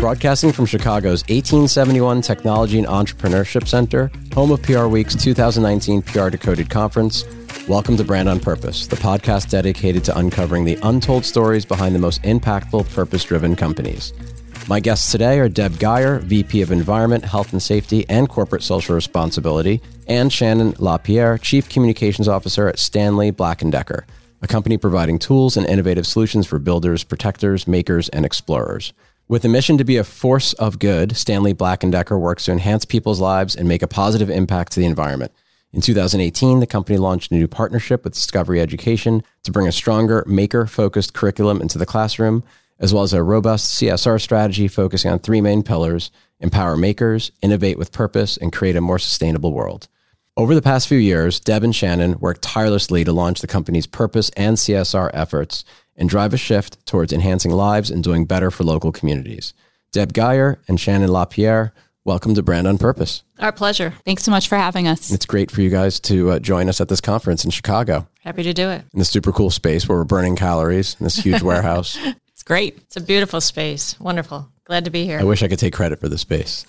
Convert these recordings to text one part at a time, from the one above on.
Broadcasting from Chicago's 1871 Technology and Entrepreneurship Center, home of PR Week's 2019 PR Decoded Conference, welcome to Brand on Purpose, the podcast dedicated to uncovering the untold stories behind the most impactful, purpose driven companies. My guests today are Deb Geyer, VP of Environment, Health and Safety, and Corporate Social Responsibility, and Shannon LaPierre, Chief Communications Officer at Stanley Black & Decker, a company providing tools and innovative solutions for builders, protectors, makers, and explorers. With a mission to be a force of good, Stanley Black & Decker works to enhance people's lives and make a positive impact to the environment. In 2018, the company launched a new partnership with Discovery Education to bring a stronger maker-focused curriculum into the classroom, as well as a robust CSR strategy focusing on three main pillars: empower makers, innovate with purpose, and create a more sustainable world. Over the past few years, Deb and Shannon worked tirelessly to launch the company's purpose and CSR efforts and drive a shift towards enhancing lives and doing better for local communities. Deb Geyer and Shannon LaPierre, welcome to Brand on Purpose. Our pleasure. Thanks so much for having us. It's great for you guys to uh, join us at this conference in Chicago. Happy to do it. In this super cool space where we're burning calories in this huge warehouse. It's great. It's a beautiful space. Wonderful. Glad to be here. I wish I could take credit for the space.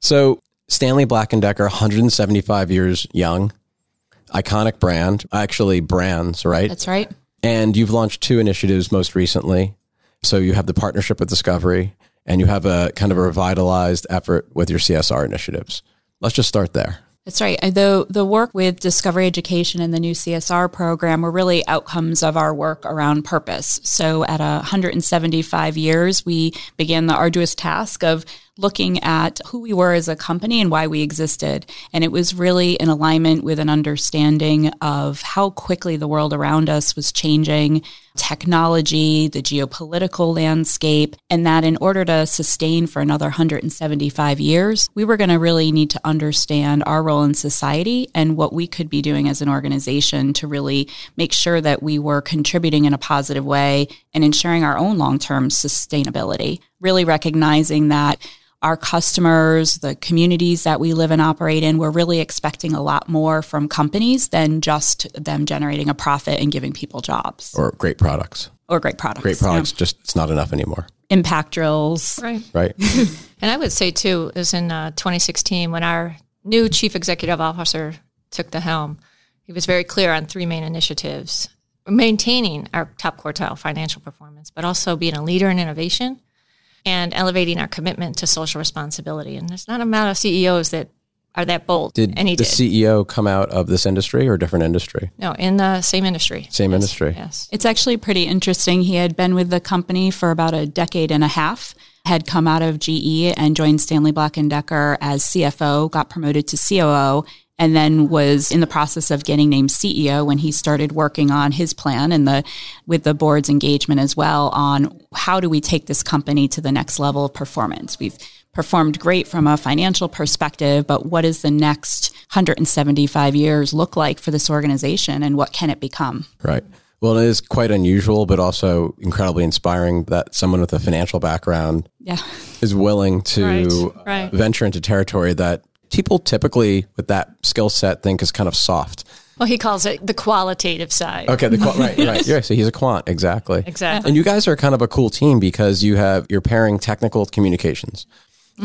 so, Stanley Black & Decker, 175 years young, iconic brand, actually brands, right? That's right. And you've launched two initiatives most recently. So you have the partnership with Discovery and you have a kind of a revitalized effort with your CSR initiatives. Let's just start there. That's right. Uh, the the work with Discovery Education and the new CSR program were really outcomes of our work around purpose. So at 175 years, we began the arduous task of looking at who we were as a company and why we existed. And it was really in alignment with an understanding of how quickly the world around us was changing, technology, the geopolitical landscape, and that in order to sustain for another 175 years, we were going to really need to understand our role in society and what we could be doing as an organization to really make sure that we were contributing in a positive way and ensuring our own long term sustainability. Really recognizing that our customers, the communities that we live and operate in, we're really expecting a lot more from companies than just them generating a profit and giving people jobs. Or great products. Or great products. Great products, yeah. just it's not enough anymore. Impact drills. Right. Right. and I would say, too, is in uh, 2016 when our new chief executive officer took the helm, he was very clear on three main initiatives maintaining our top quartile financial performance, but also being a leader in innovation and elevating our commitment to social responsibility. And there's not a amount of CEOs that are that bold. Did and he the did. CEO come out of this industry or a different industry? No, in the same industry. Same yes. industry. Yes. It's actually pretty interesting. He had been with the company for about a decade and a half, had come out of GE and joined Stanley Black & Decker as CFO, got promoted to COO, and then was in the process of getting named CEO when he started working on his plan and the with the board's engagement as well on how do we take this company to the next level of performance. We've performed great from a financial perspective, but what does the next 175 years look like for this organization and what can it become? Right. Well, it is quite unusual, but also incredibly inspiring that someone with a financial background yeah. is willing to Right, right. venture into territory that people typically with that skill set think is kind of soft. Well, he calls it the qualitative side. Okay, the quant, right, right. Yeah, so he's a quant, exactly. Exactly. And you guys are kind of a cool team because you have you're pairing technical with communications.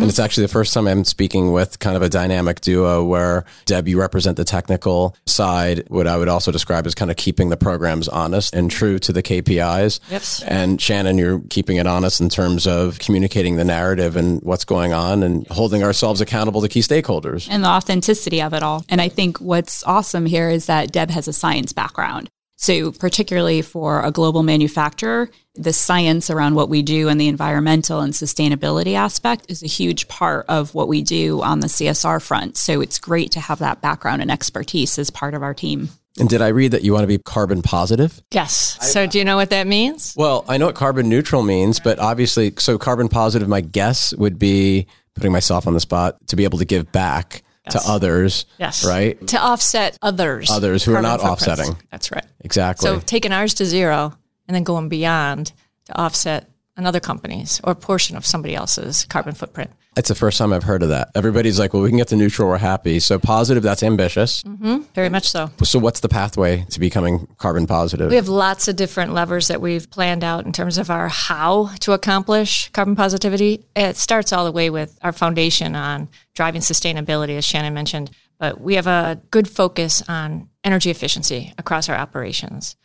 And it's actually the first time I'm speaking with kind of a dynamic duo where Deb, you represent the technical side, what I would also describe as kind of keeping the programs honest and true to the KPIs. Yes. And Shannon, you're keeping it honest in terms of communicating the narrative and what's going on and holding ourselves accountable to key stakeholders. and the authenticity of it all. And I think what's awesome here is that Deb has a science background. So, particularly for a global manufacturer, the science around what we do and the environmental and sustainability aspect is a huge part of what we do on the CSR front. So, it's great to have that background and expertise as part of our team. And did I read that you want to be carbon positive? Yes. So, do you know what that means? Well, I know what carbon neutral means, but obviously, so carbon positive, my guess would be putting myself on the spot to be able to give back Yes. to others. Yes. Right? To offset others. Others who are not footprints. offsetting. That's right. Exactly. So, taking ours to zero and then going beyond to offset another company's or a portion of somebody else's carbon footprint. It's the first time I've heard of that. Everybody's like, well, we can get to neutral, we're happy. So positive, that's ambitious. Mm-hmm. Very much so. So what's the pathway to becoming carbon positive? We have lots of different levers that we've planned out in terms of our how to accomplish carbon positivity. It starts all the way with our foundation on driving sustainability, as Shannon mentioned. But we have a good focus on energy efficiency across our operations.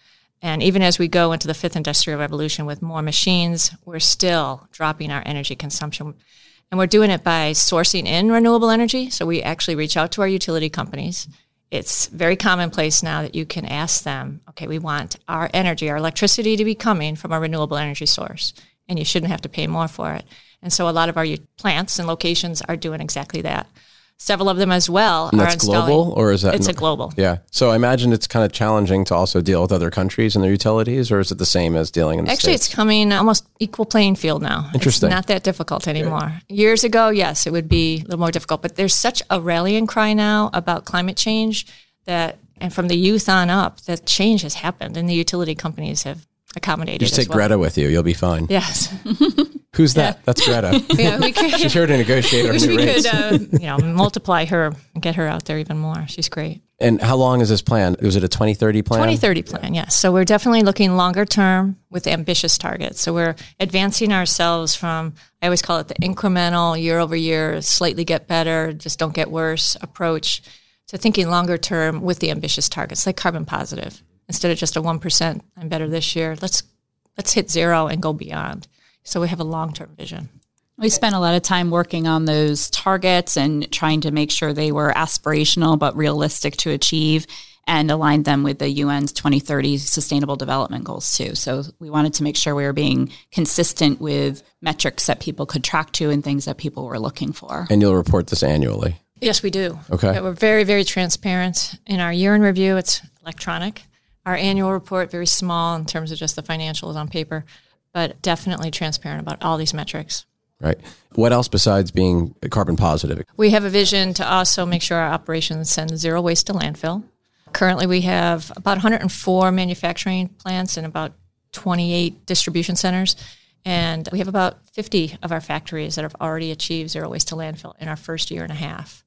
And even as we go into the fifth industrial revolution with more machines, we're still dropping our energy consumption. And we're doing it by sourcing in renewable energy. So we actually reach out to our utility companies. It's very commonplace now that you can ask them, okay, we want our energy, our electricity to be coming from a renewable energy source, and you shouldn't have to pay more for it. And so a lot of our plants and locations are doing exactly that several of them as well and that's global or is that it's no, a global. Yeah. So i imagine it's kind of challenging to also deal with other countries and their utilities or is it the same as dealing in the actually States? it's coming almost equal playing field now. Interesting. it's not that difficult anymore. Years ago yes it would be a little more difficult but there's such a rallying cry now about climate change that and from the youth on up that change has happened and the utility companies have accommodated you just take well. greta with you you'll be fine. Yes Who's that? Yeah. That's Greta. yeah, we could. She's here to negotiate our new we rates. could, uh, you know, multiply her and get her out there even more. She's great. And how long is this plan? Was it a 2030 plan? 2030 plan, yes. So we're definitely looking longer term with ambitious targets. So we're advancing ourselves from, I always call it the incremental year over year, slightly get better, just don't get worse approach to thinking longer term with the ambitious targets, like carbon positive. Instead of just a 1%, I'm better this year, let's, let's hit zero and go beyond. So we have a long term vision. We spent a lot of time working on those targets and trying to make sure they were aspirational but realistic to achieve and aligned them with the UN's 2030 sustainable development goals too. So we wanted to make sure we were being consistent with metrics that people could track to and things that people were looking for. And you'll report this annually. Yes, we do. Okay. we're very, very transparent. In our year in review, it's electronic. Our annual report, very small in terms of just the financials on paper but definitely transparent about all these metrics. Right. What else besides being carbon positive? We have a vision to also make sure our operations send zero waste to landfill. Currently, we have about 104 manufacturing plants and about 28 distribution centers. And we have about 50 of our factories that have already achieved zero waste to landfill in our first year and a half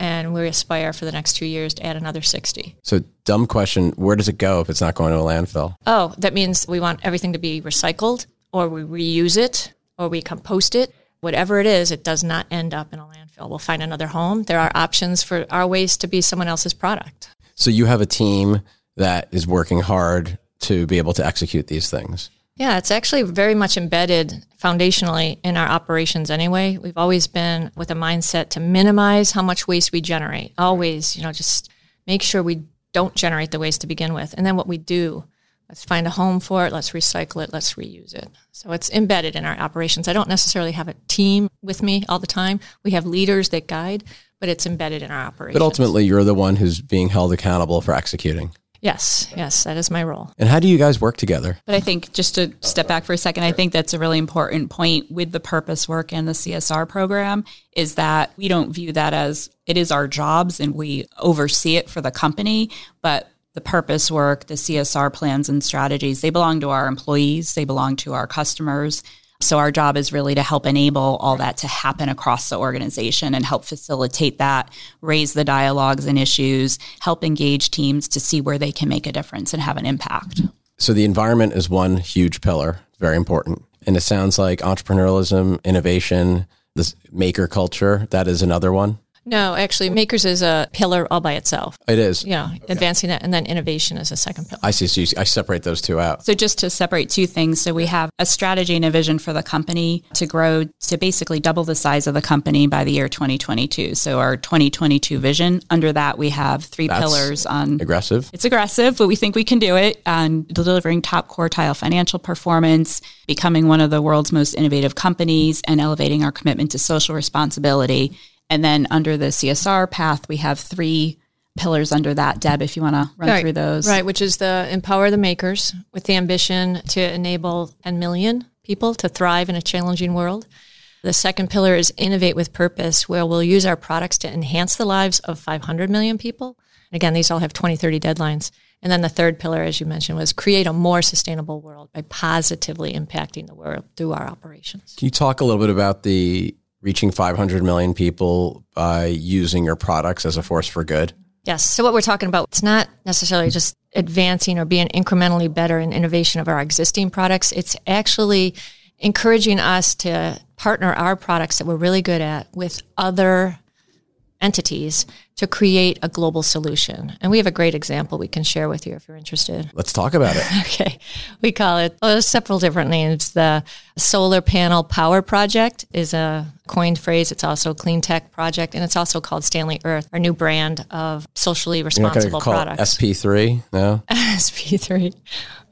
and we aspire for the next two years to add another 60. So, dumb question where does it go if it's not going to a landfill? Oh, that means we want everything to be recycled, or we reuse it, or we compost it. Whatever it is, it does not end up in a landfill. We'll find another home. There are options for our waste to be someone else's product. So, you have a team that is working hard to be able to execute these things. Yeah, it's actually very much embedded foundationally in our operations anyway. We've always been with a mindset to minimize how much waste we generate. Always, you know, just make sure we don't generate the waste to begin with. And then what we do, let's find a home for it, let's recycle it, let's reuse it. So it's embedded in our operations. I don't necessarily have a team with me all the time. We have leaders that guide, but it's embedded in our operations. But ultimately, you're the one who's being held accountable for executing. Yes, yes, that is my role. And how do you guys work together? But I think just to step back for a second, I think that's a really important point with the purpose work and the CSR program is that we don't view that as it is our jobs and we oversee it for the company, but the purpose work, the CSR plans and strategies, they belong to our employees, they belong to our customers, so our job is really to help enable all that to happen across the organization and help facilitate that, raise the dialogues and issues, help engage teams to see where they can make a difference and have an impact. So the environment is one huge pillar, very important. And it sounds like entrepreneurialism, innovation, this maker culture, that is another one. No, actually, Makers is a pillar all by itself. It is. Yeah, okay. advancing that, and then innovation is a second pillar. I see. So you, I separate those two out. So just to separate two things, so we have a strategy and a vision for the company to grow to basically double the size of the company by the year 2022. So our 2022 vision. Under that, we have three That's pillars on aggressive. It's aggressive, but we think we can do it. And delivering top quartile financial performance, becoming one of the world's most innovative companies, and elevating our commitment to social responsibility. And then under the CSR path, we have three pillars under that. Deb, if you want to run right, through those. Right, which is the empower the makers with the ambition to enable a million people to thrive in a challenging world. The second pillar is innovate with purpose, where we'll use our products to enhance the lives of 500 million people. And again, these all have 2030 deadlines. And then the third pillar, as you mentioned, was create a more sustainable world by positively impacting the world through our operations. Can you talk a little bit about the reaching 500 million people by using your products as a force for good? Yes. So what we're talking about, it's not necessarily just advancing or being incrementally better in innovation of our existing products. It's actually encouraging us to partner our products that we're really good at with other entities to create a global solution. And we have a great example we can share with you if you're interested. Let's talk about it. okay. We call it several different names. The Solar Panel Power Project is a coined phrase. It's also a clean tech project, and it's also called Stanley Earth, our new brand of socially responsible products. SP3, no? SP3.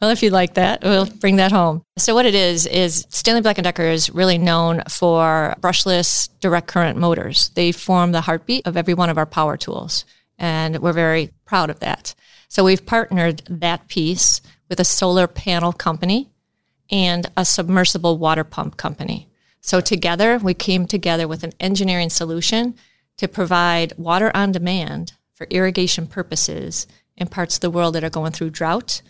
Well, if you like that, we'll bring that home. So what it is is Stanley Black & Decker is really known for brushless direct current motors. They form the heartbeat of every one of our power tools, and we're very proud of that. So we've partnered that piece with a solar panel company and a submersible water pump company. So together, we came together with an engineering solution to provide water on demand for irrigation purposes in parts of the world that are going through drought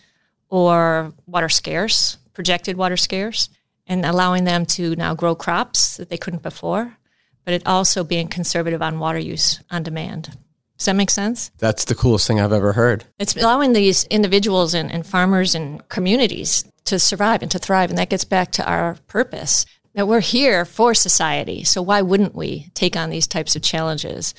or water scarce, projected water scarce, and allowing them to now grow crops that they couldn't before, but it also being conservative on water use on demand. Does that make sense? That's the coolest thing I've ever heard. It's allowing these individuals and, and farmers and communities to survive and to thrive. And that gets back to our purpose that we're here for society. So why wouldn't we take on these types of challenges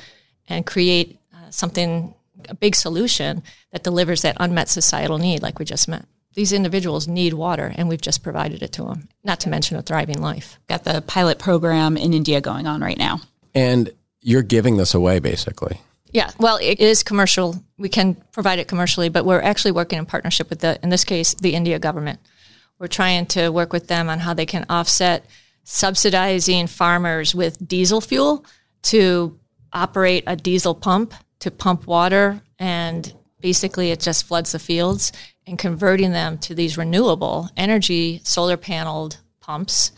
and create uh, something a big solution that delivers that unmet societal need, like we just met. These individuals need water, and we've just provided it to them, not to mention a thriving life. Got the pilot program in India going on right now. And you're giving this away, basically. Yeah, well, it is commercial. We can provide it commercially, but we're actually working in partnership with the, in this case, the India government. We're trying to work with them on how they can offset subsidizing farmers with diesel fuel to operate a diesel pump to pump water and basically it just floods the fields and converting them to these renewable energy solar paneled pumps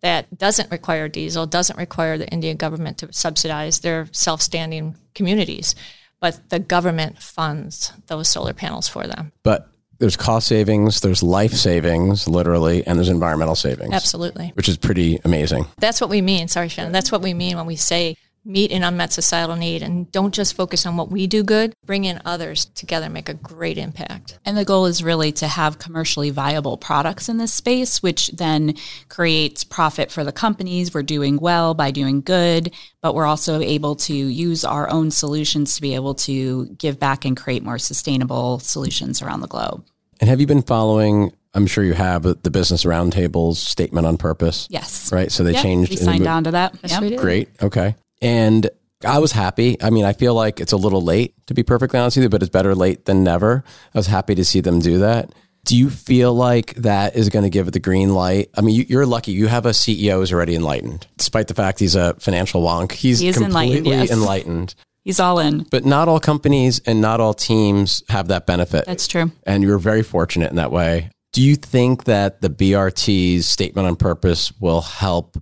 that doesn't require diesel, doesn't require the Indian government to subsidize their self-standing communities, but the government funds those solar panels for them. But there's cost savings, there's life savings, literally, and there's environmental savings. Absolutely. Which is pretty amazing. That's what we mean. Sorry, Shannon. That's what we mean when we say meet an unmet societal need and don't just focus on what we do good, bring in others together, make a great impact. And the goal is really to have commercially viable products in this space, which then creates profit for the companies. We're doing well by doing good, but we're also able to use our own solutions to be able to give back and create more sustainable solutions around the globe. And have you been following I'm sure you have the business roundtables statement on purpose. Yes. Right. So they yep, changed. We signed on to that. Yes, yep. Great. Okay. And I was happy. I mean, I feel like it's a little late to be perfectly honest with you, but it's better late than never. I was happy to see them do that. Do you feel like that is going to give it the green light? I mean, you, are lucky. You have a CEO who's already enlightened, despite the fact he's a financial wonk. He's he completely enlightened, yes. enlightened. He's all in. But not all companies and not all teams have that benefit. That's true. And you're very fortunate in that way. Do you think that the BRT's statement on purpose will help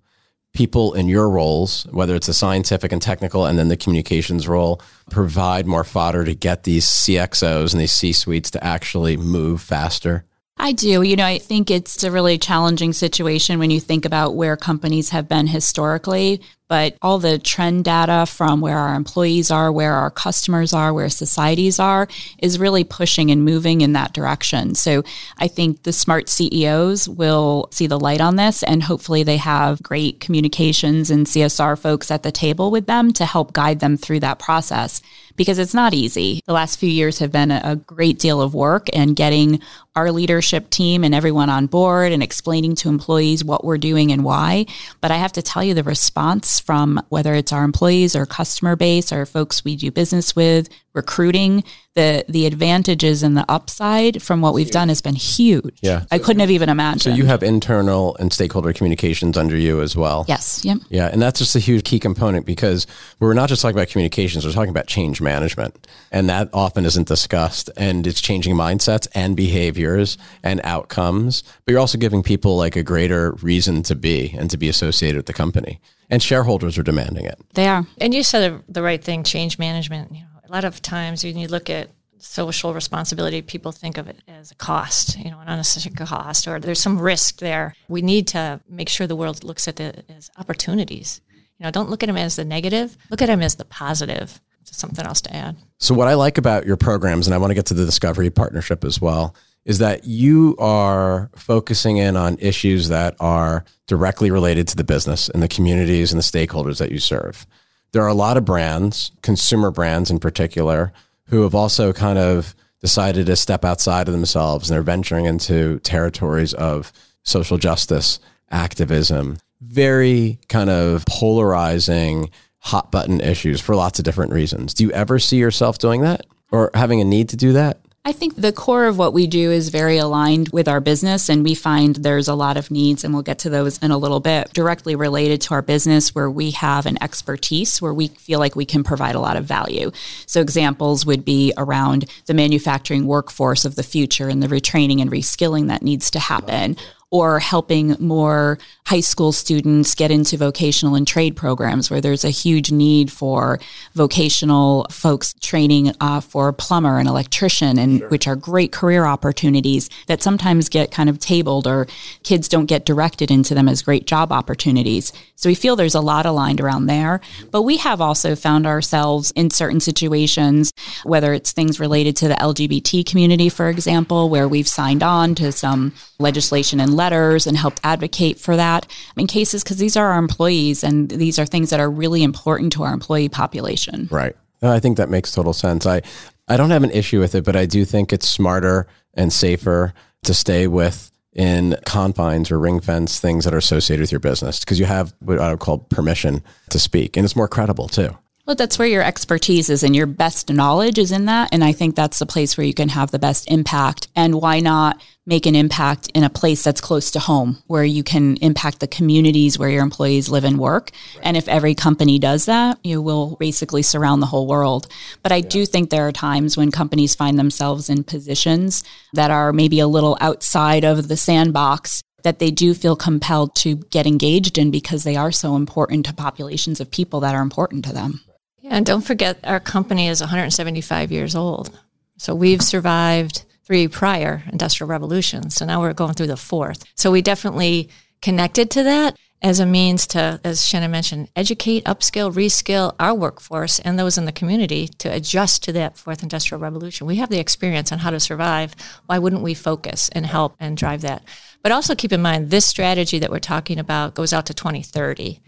people in your roles, whether it's the scientific and technical and then the communications role, provide more fodder to get these CXOs and these C suites to actually move faster? I do. You know, I think it's a really challenging situation when you think about where companies have been historically but all the trend data from where our employees are, where our customers are, where societies are is really pushing and moving in that direction. So I think the smart CEOs will see the light on this and hopefully they have great communications and CSR folks at the table with them to help guide them through that process because it's not easy. The last few years have been a great deal of work and getting our leadership team and everyone on board and explaining to employees what we're doing and why. But I have to tell you the response from whether it's our employees or customer base or folks we do business with, recruiting, the the advantages and the upside from what we've done has been huge. Yeah. I couldn't have even imagined. So you have internal and stakeholder communications under you as well. Yes. Yep. Yeah. And that's just a huge key component because we're not just talking about communications, we're talking about change management. And that often isn't discussed. And it's changing mindsets and behaviors and outcomes. But you're also giving people like a greater reason to be and to be associated with the company. And shareholders are demanding it. They are. And you said the right thing, change management. You know, a lot of times when you look at social responsibility, people think of it as a cost, you know, an unnecessary cost, or there's some risk there. We need to make sure the world looks at it as opportunities. You know, don't look at them as the negative. Look at them as the positive. Something else to add. So, what I like about your programs, and I want to get to the Discovery partnership as well, is that you are focusing in on issues that are directly related to the business and the communities and the stakeholders that you serve. There are a lot of brands, consumer brands in particular, who have also kind of decided to step outside of themselves and they're venturing into territories of social justice, activism, very kind of polarizing hot button issues for lots of different reasons. Do you ever see yourself doing that or having a need to do that? I think the core of what we do is very aligned with our business, and we find there's a lot of needs, and we'll get to those in a little bit, directly related to our business where we have an expertise where we feel like we can provide a lot of value. So, examples would be around the manufacturing workforce of the future and the retraining and reskilling that needs to happen, or helping more high school students get into vocational and trade programs where there's a huge need for vocational folks training uh, for plumber and electrician and sure. which are great career opportunities that sometimes get kind of tabled or kids don't get directed into them as great job opportunities. So we feel there's a lot aligned around there. But we have also found ourselves in certain situations whether it's things related to the lgbt community for example where we've signed on to some legislation and letters and helped advocate for that in cases because these are our employees and these are things that are really important to our employee population. Right. I think that makes total sense. I, I don't have an issue with it, but I do think it's smarter and safer to stay with in confines or ring fence things that are associated with your business because you have what I would call permission to speak and it's more credible too. Well, that's where your expertise is and your best knowledge is in that. And I think that's the place where you can have the best impact. And why not make an impact in a place that's close to home where you can impact the communities where your employees live and work? And if every company does that, you will basically surround the whole world. But I do think there are times when companies find themselves in positions that are maybe a little outside of the sandbox that they do feel compelled to get engaged in because they are so important to populations of people that are important to them. Yeah, and don't forget our company is 175 years old. So we've survived three prior industrial revolutions. So now we're going through the fourth. So we definitely connected to that as a means to, as Shannon mentioned, educate, upskill, reskill our workforce and those in the community to adjust to that fourth industrial revolution. We have the experience on how to survive. Why wouldn't we focus and help and drive that? But also keep in mind, this strategy that we're talking about goes out to 2030.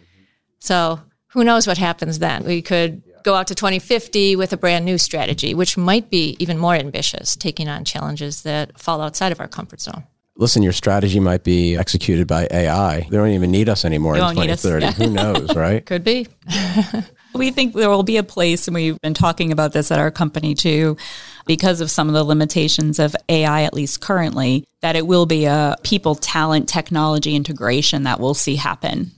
So who knows what happens then? We could go out to 2050 with a brand new strategy, which might be even more ambitious, taking on challenges that fall outside of our comfort zone. Listen, your strategy might be executed by AI. They don't even need us anymore they in 2030. Yeah. Who knows, right? Could be. we think there will be a place, and we've been talking about this at our company too, because of some of the limitations of AI, at least currently, that it will be a people, talent, technology integration that we'll see happen.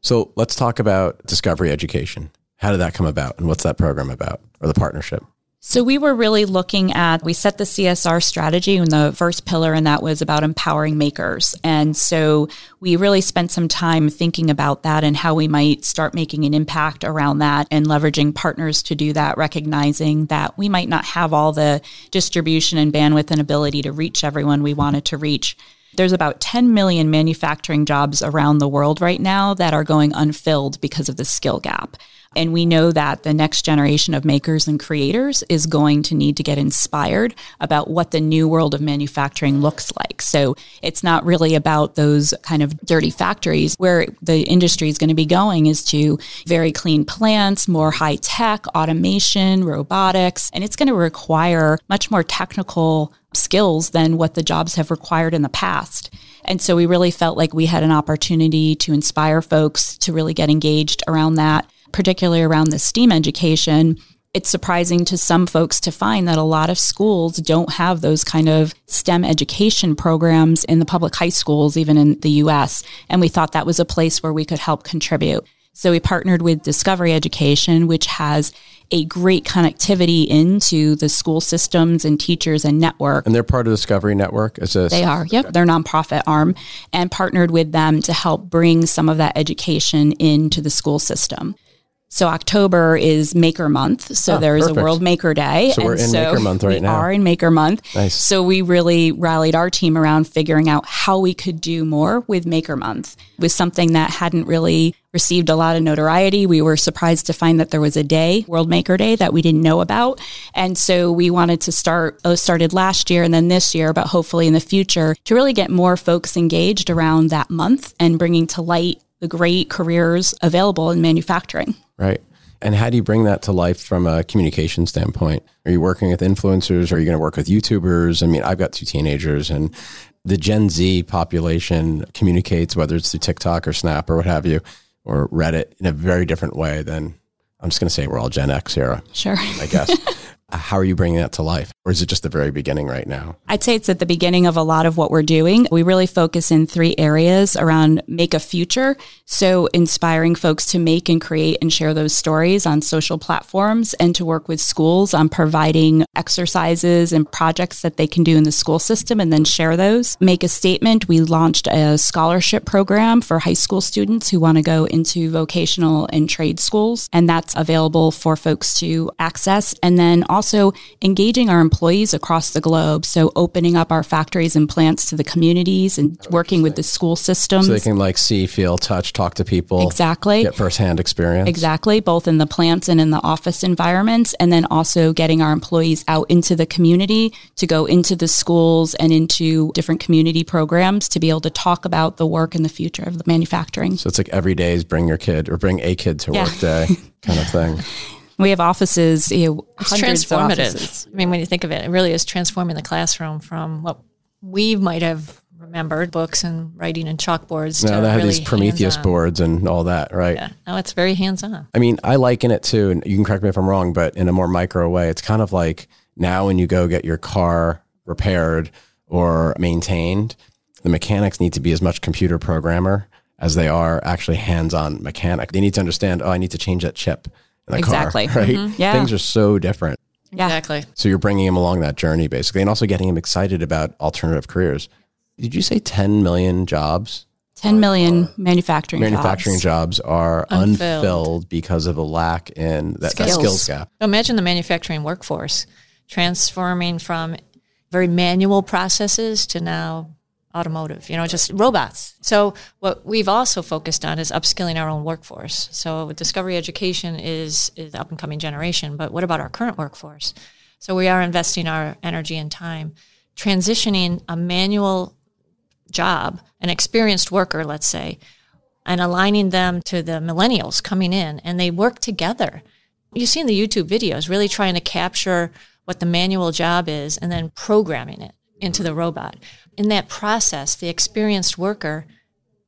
So let's talk about discovery education. How did that come about and what's that program about or the partnership? So we were really looking at, we set the CSR strategy and the first pillar, and that was about empowering makers. And so we really spent some time thinking about that and how we might start making an impact around that and leveraging partners to do that, recognizing that we might not have all the distribution and bandwidth and ability to reach everyone we wanted to reach. There's about 10 million manufacturing jobs around the world right now that are going unfilled because of the skill gap. And we know that the next generation of makers and creators is going to need to get inspired about what the new world of manufacturing looks like. So it's not really about those kind of dirty factories where the industry is going to be going is to very clean plants, more high tech, automation, robotics, and it's going to require much more technical skills than what the jobs have required in the past. And so we really felt like we had an opportunity to inspire folks to really get engaged around that particularly around the STEAM education, it's surprising to some folks to find that a lot of schools don't have those kind of STEM education programs in the public high schools, even in the US. And we thought that was a place where we could help contribute. So we partnered with Discovery Education, which has a great connectivity into the school systems and teachers and network. And they're part of Discovery Network as a They are. Yep, okay. their nonprofit arm and partnered with them to help bring some of that education into the school system. So October is Maker Month. So ah, Oh, there's perfect. a World Maker Day. So we're in Maker Month right we now. are in Maker Month. Nice. So we really rallied our team around figuring out how we could do more with Maker Month. It was something that hadn't really received a lot of notoriety. We were surprised to find that there was a day, World Maker Day, that we didn't know about. And so we wanted to start, oh, started last year and then this year, but hopefully in the future to really get more folks engaged around that month and bringing to light the great careers available in manufacturing. Right. And how do you bring that to life from a communication standpoint? Are you working with influencers? Are you going to work with YouTubers? I mean, I've got two teenagers and the Gen Z population communicates, whether it's through TikTok or Snap or what have you, or Reddit in a very different way than I'm just going to say we're all Gen X era, Sure. I guess. how are you bringing that to life? Or is it just the very beginning right now? I'd say it's at the beginning of a lot of what we're doing. We really focus in three areas around make a future. So inspiring folks to make and create and share those stories on social platforms and to work with schools on providing exercises and projects that they can do in the school system and then share those. Make a statement. We launched a scholarship program for high school students who want to go into vocational and trade schools. And that's available for folks to access. And then also engaging our employees across the globe. So opening up our factories and plants to the communities and working with the school systems. So they can like see, feel, touch, talk to people, exactly. get firsthand experience. Exactly, both in the plants and in the office environments, and then also getting our employees out into the community to go into the schools and into different community programs to be able to talk about the work and the future of the manufacturing. So it's like every day is bring your kid or bring a kid to Yeah. work day kind of thing. We have offices, you know, It's hundreds of transformative. offices. I mean, when you think of it, it really is transforming the classroom from what we might have remembered books and writing and chalkboards Now to they have really these Promethean hands-on. boards and all that, right? Yeah, now it's very hands on. I mean, I liken it to, and you can correct me if I'm wrong, but in a more micro way, it's kind of like now when you go get your car repaired or maintained, the mechanics need to be as much computer programmer as they are actually hands-on mechanic. They need to understand, oh, I need to change that chip in the Exactly. car, right? Mm-hmm. Yeah. Things are so different. Yeah. Exactly. So you're bringing him along that journey basically, and also getting him excited about alternative careers. Did you say 10 million jobs? 10 million manufacturing Manufacturing jobs. jobs are Unfilled. unfilled because of a lack in that, that Skills. skills gap. So imagine the manufacturing workforce transforming from very manual processes to now automotive, you know, just robots. So what we've also focused on is upskilling our own workforce. So Discovery Education is is the up and coming generation, but what about our current workforce? So we are investing our energy and time transitioning a manual job, an experienced worker, let's say, and aligning them to the millennials coming in and they work together. You see in the YouTube videos, really trying to capture what the manual job is and then programming it into the robot. In that process, the experienced worker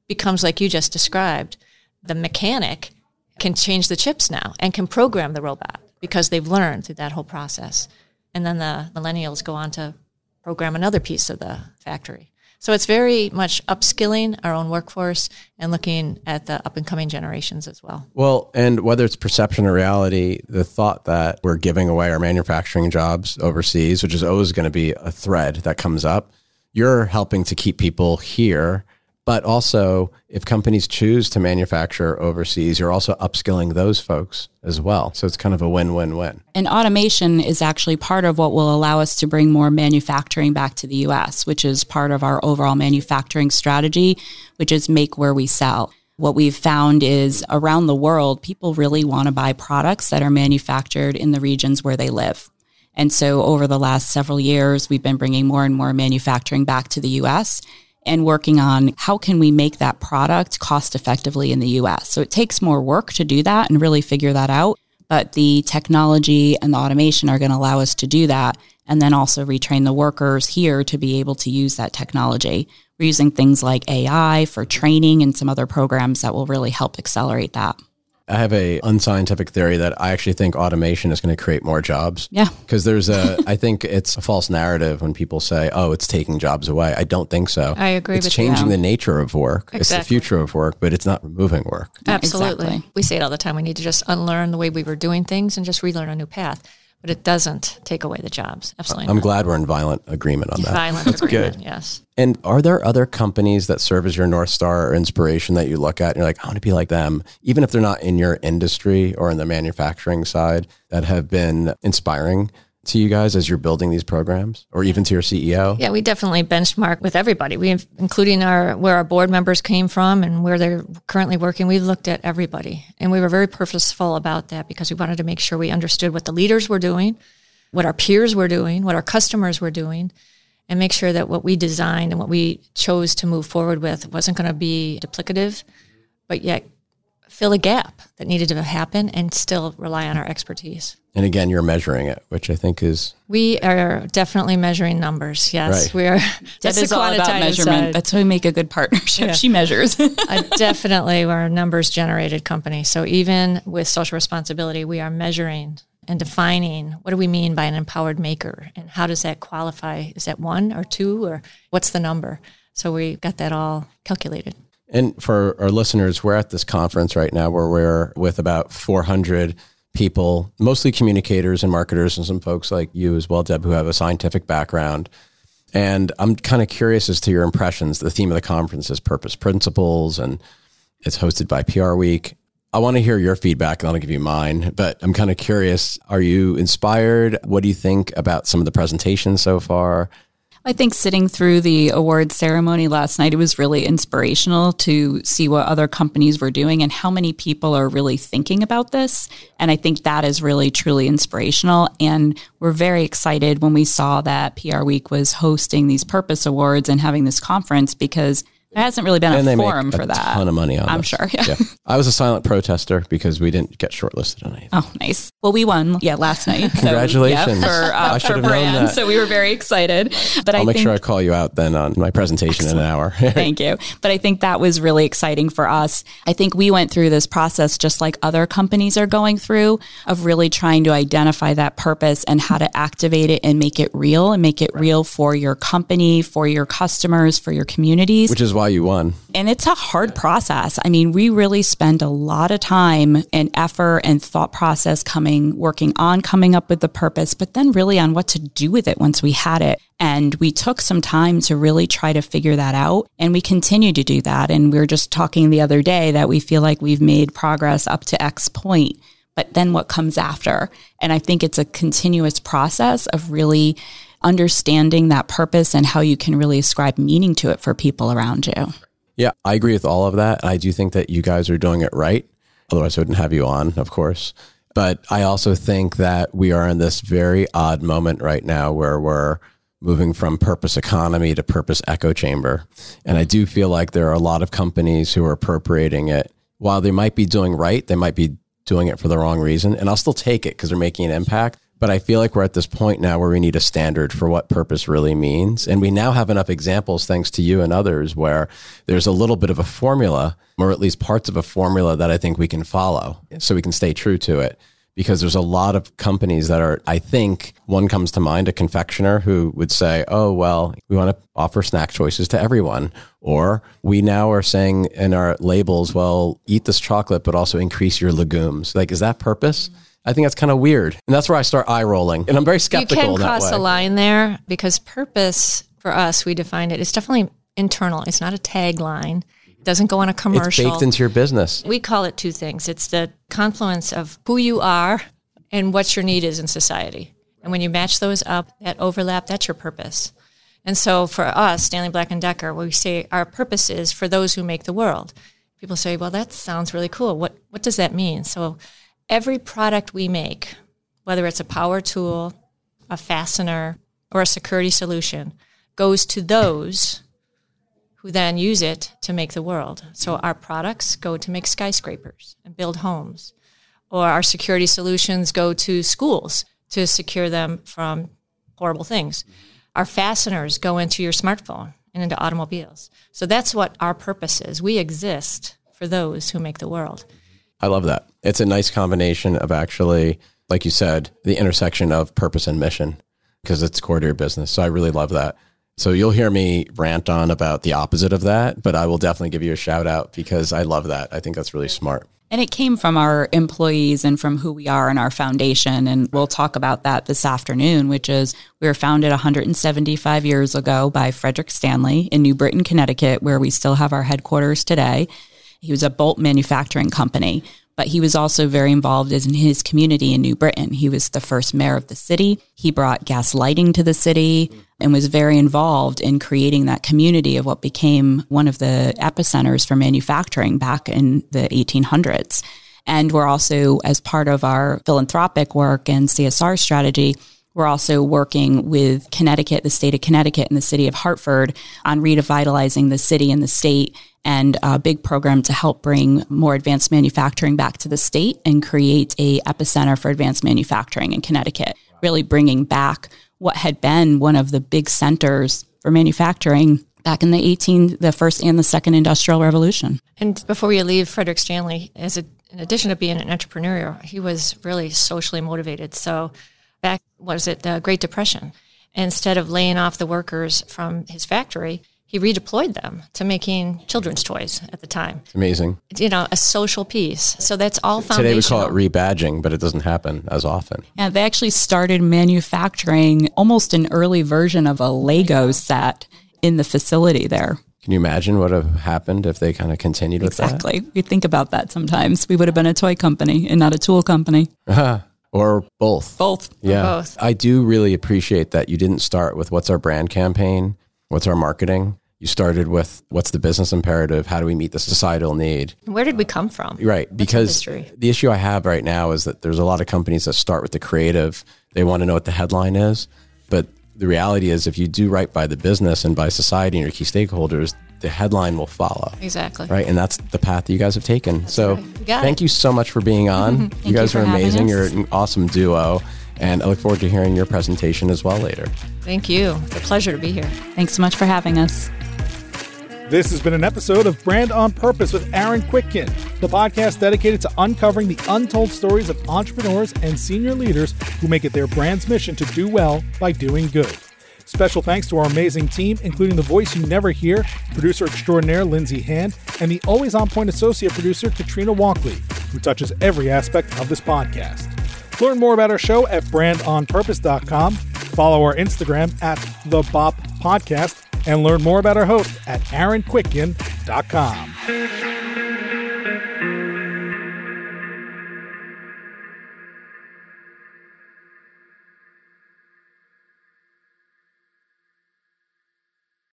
becomes like you just described. The mechanic can change the chips now and can program the robot because they've learned through that whole process. And then the millennials go on to program another piece of the factory. So it's very much upskilling our own workforce and looking at the up and coming generations as well. Well, and whether it's perception or reality, the thought that we're giving away our manufacturing jobs overseas, which is always going to be a thread that comes up, you're helping to keep people here. But also, if companies choose to manufacture overseas, you're also upskilling those folks as well. So it's kind of a win win win. And automation is actually part of what will allow us to bring more manufacturing back to the US, which is part of our overall manufacturing strategy, which is make where we sell. What we've found is around the world, people really want to buy products that are manufactured in the regions where they live. And so over the last several years, we've been bringing more and more manufacturing back to the US and working on how can we make that product cost effectively in the US. So it takes more work to do that and really figure that out. But the technology and the automation are going to allow us to do that and then also retrain the workers here to be able to use that technology. We're using things like AI for training and some other programs that will really help accelerate that. I have a unscientific theory that I actually think automation is going to create more jobs. Yeah. Because there's a, I think it's a false narrative when people say, "Oh, it's taking jobs away." I don't think so. I agree It's with you. changing the nature of work. Exactly. It's the future of work, but it's not removing work. Absolutely. Exactly. We say it all the time. We need to just unlearn the way we were doing things and just relearn a new path. But it doesn't take away the jobs. Absolutely. I'm not. glad we're in violent agreement on that. Violent agreement, yes. And are there other companies that serve as your North Star or inspiration that you look at and you're like, I want to be like them, even if they're not in your industry or in the manufacturing side that have been inspiring to you guys as you're building these programs or even to your CEO? Yeah, we definitely benchmark with everybody. We, including our where our board members came from and where they're currently working. We've looked at everybody, and we were very purposeful about that because we wanted to make sure we understood what the leaders were doing, what our peers were doing, what our customers were doing, and make sure that what we designed and what we chose to move forward with wasn't going to be duplicative, but yet fill a gap that needed to happen and still rely on our expertise. And again, you're measuring it, which I think is We are definitely measuring numbers. Yes, Right. we are. That That's is the all about measurement. side. That's how we make a good partnership. Yeah. She measures. uh, definitely we're a numbers generated company. So even with social responsibility, we are measuring and defining what do we mean by an empowered maker and how does that qualify? Is that one or two or what's the number? So we got that all calculated. And for our listeners, we're at this conference right now where we're with about 400 people, mostly communicators and marketers, and some folks like you as well, Deb, who have a scientific background. And I'm kind of curious as to your impressions. The theme of the conference is purpose principles, and it's hosted by PR Week. I want to hear your feedback and I'll give you mine, but I'm kind of curious. Are you inspired? What do you think about some of the presentations so far? I think sitting through the award ceremony last night, it was really inspirational to see what other companies were doing and how many people are really thinking about this. And I think that is really truly inspirational. And we're very excited when we saw that PR Week was hosting these Purpose Awards and having this conference because there hasn't really been And a forum make a for that. ton of money on I'm this. sure. Yeah. I was a silent protester because we didn't get shortlisted on anything. Oh, nice. Well, we won, yeah, last night. So, Congratulations. yeah, for, I uh, should for have known brand. that. So we were very excited. But I'll I make think sure I call you out then on my presentation in an hour. Thank you. But I think that was really exciting for us. I think we went through this process just like other companies are going through of really trying to identify that purpose and how to activate it and make it real and make it real for your company, for your customers, for your communities. Which is why you won. And it's a hard process. I mean, we really spend a lot of time and effort and thought process coming, working on coming up with the purpose, but then really on what to do with it once we had it. And we took some time to really try to figure that out. And we continue to do that. And we were just talking the other day that we feel like we've made progress up to X point, but then what comes after? And I think it's a continuous process of really understanding that purpose and how you can really ascribe meaning to it for people around you. Yeah, I agree with all of that. I do think that you guys are doing it right. Otherwise, I wouldn't have you on, of course. But I also think that we are in this very odd moment right now where we're moving from purpose economy to purpose echo chamber. And I do feel like there are a lot of companies who are appropriating it. While they might be doing right, they might be doing it for the wrong reason. And I'll still take it because they're making an impact. But I feel like we're at this point now where we need a standard for what purpose really means. And we now have enough examples, thanks to you and others, where there's a little bit of a formula, or at least parts of a formula that I think we can follow so we can stay true to it. Because there's a lot of companies that are, I think one comes to mind, a confectioner who would say, oh, well, we want to offer snack choices to everyone. Or we now are saying in our labels, well, eat this chocolate, but also increase your legumes. Like, is that purpose? I think that's kind of weird. And that's where I start eye rolling. And I'm very skeptical you can cross a line there because purpose for us, we defined it. It's definitely internal. It's not a tagline. It doesn't go on a commercial. It's baked into your business. we call it two things. It's the confluence of who you are and what your need is in society. And when you match those up, that overlap, that's your purpose. And so for us, Stanley Black and Decker, we say our purpose is for those who make the world. People say, "Well, that sounds really cool. What what does that mean?" So every product we make, whether it's a power tool, a fastener, or a security solution, goes to those who then use it to make the world. So our products go to make skyscrapers and build homes, or our security solutions go to schools to secure them from horrible things. Our fasteners go into your smartphone and into automobiles. So that's what our purpose is. We exist for those who make the world. I love that. It's a nice combination of actually, like you said, the intersection of purpose and mission because it's core to your business. So I really love that. So you'll hear me rant on about the opposite of that, but I will definitely give you a shout out because I love that. I think that's really smart. And it came from our employees and from who we are and our foundation. And we'll talk about that this afternoon, which is we were founded 175 years ago by Frederick Stanley in New Britain, Connecticut, where we still have our headquarters today. He was a bolt manufacturing company, but he was also very involved in his community in New Britain. He was the first mayor of the city. He brought gas lighting to the city and was very involved in creating that community of what became one of the epicenters for manufacturing back in the 1800s. And we're also, as part of our philanthropic work and CSR strategy, we're also working with Connecticut, the state of Connecticut, and the city of Hartford on revitalizing the city and the state and a big program to help bring more advanced manufacturing back to the state and create a epicenter for advanced manufacturing in Connecticut, really bringing back what had been one of the big centers for manufacturing back in the 18 the first and the second industrial revolution. And before we leave Frederick Stanley as a, in addition to being an entrepreneur, he was really socially motivated. So back was it the Great Depression, instead of laying off the workers from his factory, he redeployed them to making children's toys at the time. Amazing. You know, a social piece. So that's all foundational. Today we call it rebadging, but it doesn't happen as often. Yeah, they actually started manufacturing almost an early version of a Lego set in the facility there. Can you imagine what would have happened if they kind of continued with that? exactly. We think about that sometimes. We would have been a toy company and not a tool company. or both. Both. Yeah. both. I do really appreciate that you didn't start with what's our brand campaign, what's our marketing. You started with what's the business imperative? How do we meet the societal need? Where did we come from? Right. Because the issue I have right now is that there's a lot of companies that start with the creative. They want to know what the headline is. But the reality is, if you do right by the business and by society and your key stakeholders, the headline will follow. Exactly. Right. And that's the path that you guys have taken. so right. Thank it. you so much for being on. you guys you are amazing. You're an awesome duo. And I look forward to hearing your presentation as well later. Thank you. It's a pleasure to be here. Thanks so much for having us. This has been an episode of Brand on Purpose with Aaron Quitkin, the podcast dedicated to uncovering the untold stories of entrepreneurs and senior leaders who make it their brand's mission to do well by doing good. Special thanks to our amazing team, including the voice you never hear, producer extraordinaire Lindsay Hand, and the always on point associate producer Katrina Walkley, who touches every aspect of this podcast. Learn more about our show at brandonpurpose.com, follow our Instagram at the Bop Podcast, and learn more about our host at aaronquitkin.com.